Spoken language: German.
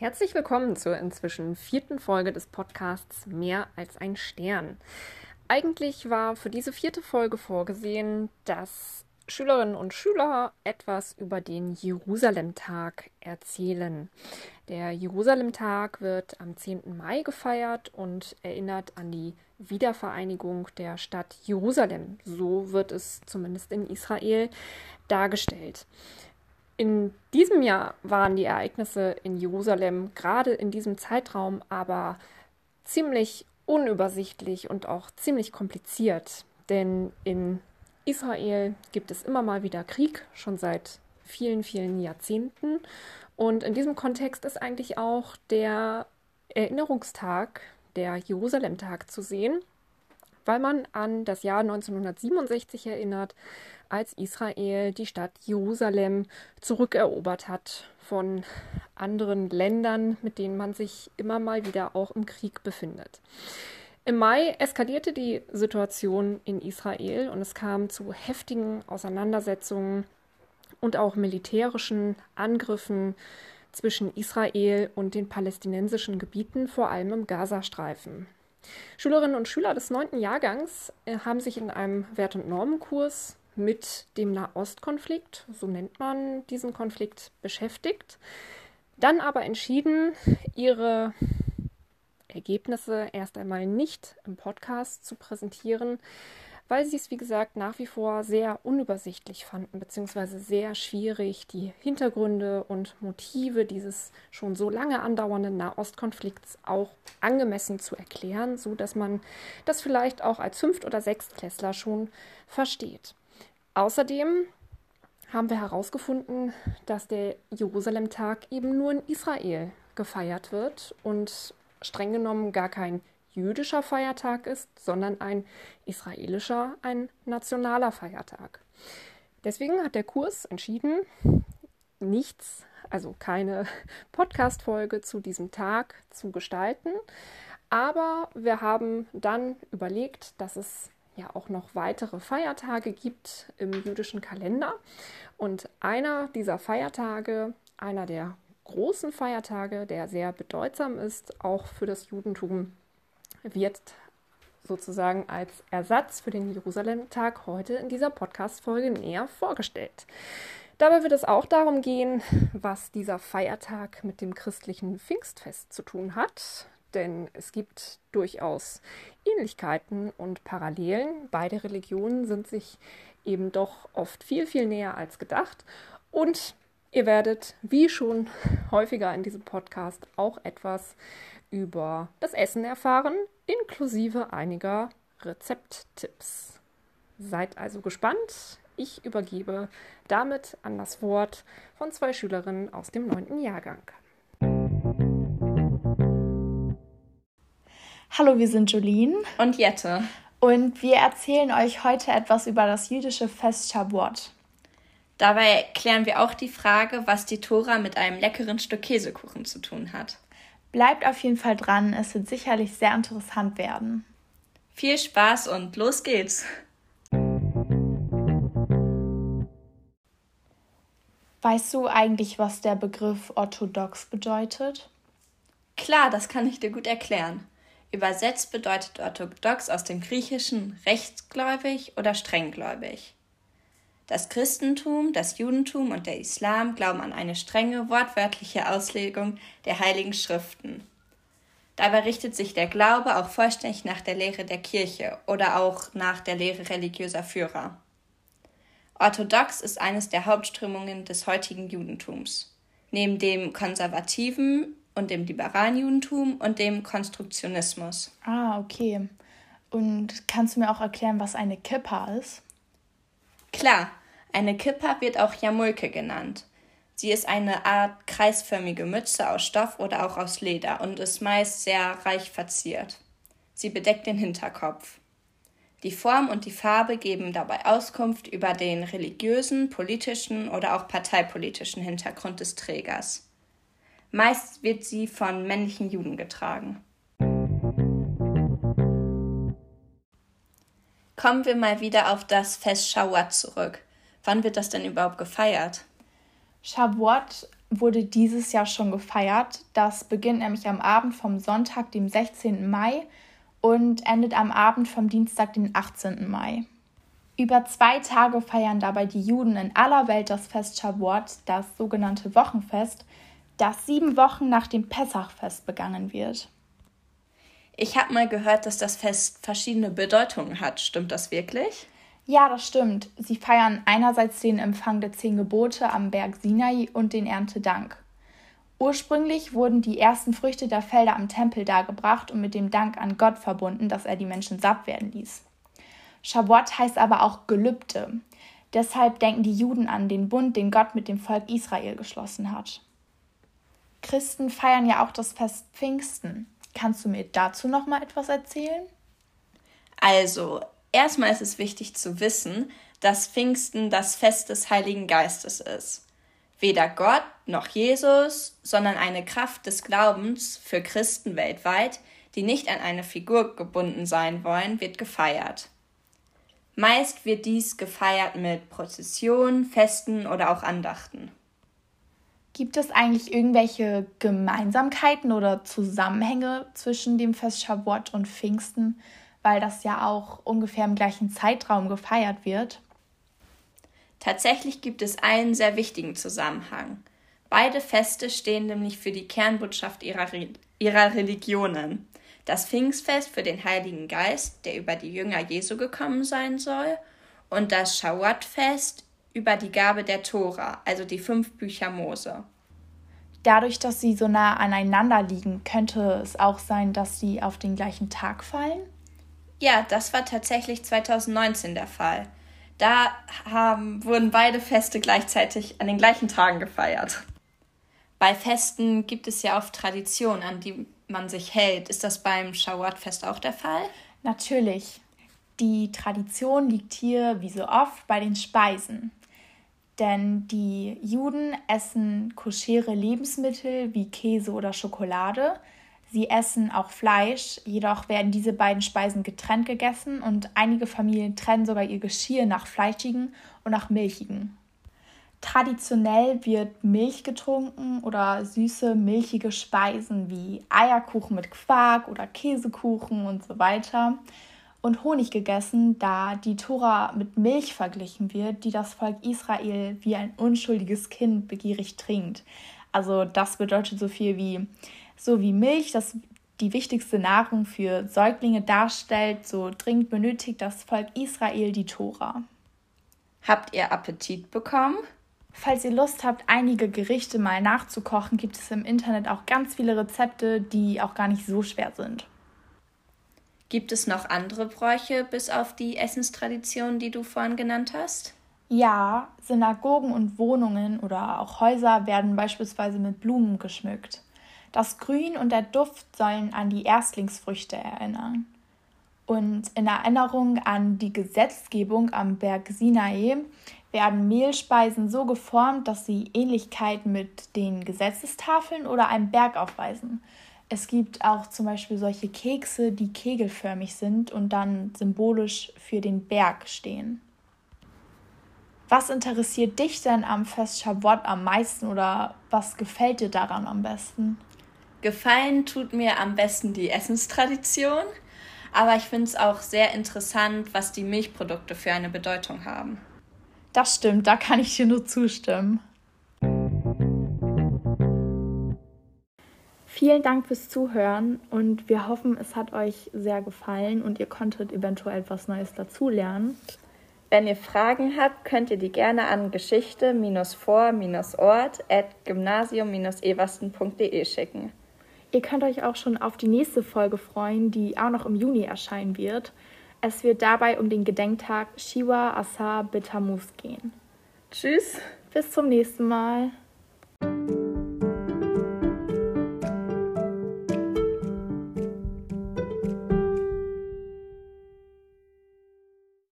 Herzlich willkommen zur inzwischen vierten Folge des Podcasts Mehr als ein Stern. Eigentlich war für diese vierte Folge vorgesehen, dass Schülerinnen und Schüler etwas über den Jerusalem-Tag erzählen. Der Jerusalem-Tag wird am 10. Mai gefeiert und erinnert an die Wiedervereinigung der Stadt Jerusalem. So wird es zumindest in Israel dargestellt. In diesem Jahr waren die Ereignisse in Jerusalem gerade in diesem Zeitraum aber ziemlich unübersichtlich und auch ziemlich kompliziert, denn in Israel gibt es immer mal wieder Krieg, schon seit vielen, vielen Jahrzehnten. Und in diesem Kontext ist eigentlich auch der Erinnerungstag, der Jerusalem-Tag zu sehen, weil man an das Jahr 1967 erinnert, als Israel die Stadt Jerusalem zurückerobert hat von anderen Ländern, mit denen man sich immer mal wieder auch im Krieg befindet. Im Mai eskalierte die Situation in Israel und es kam zu heftigen Auseinandersetzungen und auch militärischen Angriffen zwischen Israel und den palästinensischen Gebieten, vor allem im Gazastreifen. Schülerinnen und Schüler des neunten Jahrgangs äh, haben sich in einem Wert- und Normenkurs mit dem Nahostkonflikt, so nennt man diesen Konflikt, beschäftigt, dann aber entschieden, ihre Ergebnisse erst einmal nicht im Podcast zu präsentieren, weil sie es, wie gesagt, nach wie vor sehr unübersichtlich fanden, beziehungsweise sehr schwierig, die Hintergründe und Motive dieses schon so lange andauernden Nahostkonflikts auch angemessen zu erklären, so dass man das vielleicht auch als Fünft- oder Sechstklässler schon versteht. Außerdem haben wir herausgefunden, dass der Jerusalem-Tag eben nur in Israel gefeiert wird und streng genommen gar kein jüdischer Feiertag ist, sondern ein israelischer, ein nationaler Feiertag. Deswegen hat der Kurs entschieden, nichts, also keine Podcast-Folge zu diesem Tag zu gestalten. Aber wir haben dann überlegt, dass es ja auch noch weitere Feiertage gibt im jüdischen Kalender. Und einer dieser Feiertage, einer der großen Feiertage, der sehr bedeutsam ist, auch für das Judentum, wird sozusagen als Ersatz für den Jerusalem-Tag heute in dieser Podcast-Folge näher vorgestellt. Dabei wird es auch darum gehen, was dieser Feiertag mit dem christlichen Pfingstfest zu tun hat, denn es gibt durchaus Ähnlichkeiten und Parallelen. Beide Religionen sind sich eben doch oft viel, viel näher als gedacht. Und ihr werdet, wie schon häufiger in diesem Podcast, auch etwas über das Essen erfahren, inklusive einiger Rezepttipps. Seid also gespannt. Ich übergebe damit an das Wort von zwei Schülerinnen aus dem neunten Jahrgang. Hallo, wir sind Jolene und Jette. Und wir erzählen euch heute etwas über das jüdische Fest Shavuot. Dabei klären wir auch die Frage, was die Tora mit einem leckeren Stück Käsekuchen zu tun hat. Bleibt auf jeden Fall dran, es wird sicherlich sehr interessant werden. Viel Spaß und los geht's! Weißt du eigentlich, was der Begriff orthodox bedeutet? Klar, das kann ich dir gut erklären. Übersetzt bedeutet orthodox aus dem Griechischen rechtsgläubig oder strenggläubig. Das Christentum, das Judentum und der Islam glauben an eine strenge wortwörtliche Auslegung der heiligen Schriften. Dabei richtet sich der Glaube auch vollständig nach der Lehre der Kirche oder auch nach der Lehre religiöser Führer. Orthodox ist eines der Hauptströmungen des heutigen Judentums. Neben dem konservativen und dem liberalen Judentum und dem Konstruktionismus. Ah, okay. Und kannst du mir auch erklären, was eine Kippa ist? Klar, eine Kippa wird auch Jamulke genannt. Sie ist eine Art kreisförmige Mütze aus Stoff oder auch aus Leder und ist meist sehr reich verziert. Sie bedeckt den Hinterkopf. Die Form und die Farbe geben dabei Auskunft über den religiösen, politischen oder auch parteipolitischen Hintergrund des Trägers. Meist wird sie von männlichen Juden getragen. Kommen wir mal wieder auf das Fest Shavuot zurück. Wann wird das denn überhaupt gefeiert? Shavuot wurde dieses Jahr schon gefeiert. Das beginnt nämlich am Abend vom Sonntag, dem 16. Mai und endet am Abend vom Dienstag, den 18. Mai. Über zwei Tage feiern dabei die Juden in aller Welt das Fest Shavuot, das sogenannte Wochenfest, das sieben Wochen nach dem Pessachfest begangen wird. Ich habe mal gehört, dass das Fest verschiedene Bedeutungen hat. Stimmt das wirklich? Ja, das stimmt. Sie feiern einerseits den Empfang der zehn Gebote am Berg Sinai und den Erntedank. Ursprünglich wurden die ersten Früchte der Felder am Tempel dargebracht und mit dem Dank an Gott verbunden, dass er die Menschen satt werden ließ. Shavuot heißt aber auch Gelübde. Deshalb denken die Juden an den Bund, den Gott mit dem Volk Israel geschlossen hat. Christen feiern ja auch das Fest Pfingsten. Kannst du mir dazu noch mal etwas erzählen? Also, erstmal ist es wichtig zu wissen, dass Pfingsten das Fest des Heiligen Geistes ist. Weder Gott noch Jesus, sondern eine Kraft des Glaubens für Christen weltweit, die nicht an eine Figur gebunden sein wollen, wird gefeiert. Meist wird dies gefeiert mit Prozessionen, Festen oder auch Andachten. Gibt es eigentlich irgendwelche Gemeinsamkeiten oder Zusammenhänge zwischen dem Fest Shavuot und Pfingsten, weil das ja auch ungefähr im gleichen Zeitraum gefeiert wird? Tatsächlich gibt es einen sehr wichtigen Zusammenhang. Beide Feste stehen nämlich für die Kernbotschaft ihrer, ihrer Religionen. Das Pfingstfest für den Heiligen Geist, der über die Jünger Jesu gekommen sein soll, und das Shavuot-Fest über die Gabe der Tora, also die fünf Bücher Mose. Dadurch, dass sie so nah aneinander liegen, könnte es auch sein, dass sie auf den gleichen Tag fallen? Ja, das war tatsächlich 2019 der Fall. Da haben, wurden beide Feste gleichzeitig an den gleichen Tagen gefeiert. Bei Festen gibt es ja oft Traditionen, an die man sich hält. Ist das beim Shavuot-Fest auch der Fall? Natürlich. Die Tradition liegt hier, wie so oft, bei den Speisen. Denn die Juden essen koschere Lebensmittel wie Käse oder Schokolade. Sie essen auch Fleisch, jedoch werden diese beiden Speisen getrennt gegessen und einige Familien trennen sogar ihr Geschirr nach fleischigen und nach milchigen. Traditionell wird Milch getrunken oder süße, milchige Speisen wie Eierkuchen mit Quark oder Käsekuchen und so weiter und Honig gegessen, da die Tora mit Milch verglichen wird, die das Volk Israel wie ein unschuldiges Kind begierig trinkt. Also das bedeutet so viel wie so wie Milch, das die wichtigste Nahrung für Säuglinge darstellt, so dringend benötigt das Volk Israel die Tora. Habt ihr Appetit bekommen? Falls ihr Lust habt, einige Gerichte mal nachzukochen, gibt es im Internet auch ganz viele Rezepte, die auch gar nicht so schwer sind. Gibt es noch andere Bräuche bis auf die Essenstraditionen, die du vorhin genannt hast? Ja, Synagogen und Wohnungen oder auch Häuser werden beispielsweise mit Blumen geschmückt. Das Grün und der Duft sollen an die Erstlingsfrüchte erinnern. Und in Erinnerung an die Gesetzgebung am Berg Sinai werden Mehlspeisen so geformt, dass sie Ähnlichkeit mit den Gesetzestafeln oder einem Berg aufweisen. Es gibt auch zum Beispiel solche Kekse, die kegelförmig sind und dann symbolisch für den Berg stehen. Was interessiert dich denn am Fest Shavuot am meisten oder was gefällt dir daran am besten? Gefallen tut mir am besten die Essenstradition, aber ich finde es auch sehr interessant, was die Milchprodukte für eine Bedeutung haben. Das stimmt, da kann ich dir nur zustimmen. Vielen Dank fürs Zuhören und wir hoffen, es hat euch sehr gefallen und ihr konntet eventuell etwas Neues dazulernen. Wenn ihr Fragen habt, könnt ihr die gerne an geschichte-vor-ort at gymnasium-eversten.de schicken. Ihr könnt euch auch schon auf die nächste Folge freuen, die auch noch im Juni erscheinen wird. Es wird dabei um den Gedenktag Shiva Asa Betamuz gehen. Tschüss. Bis zum nächsten Mal.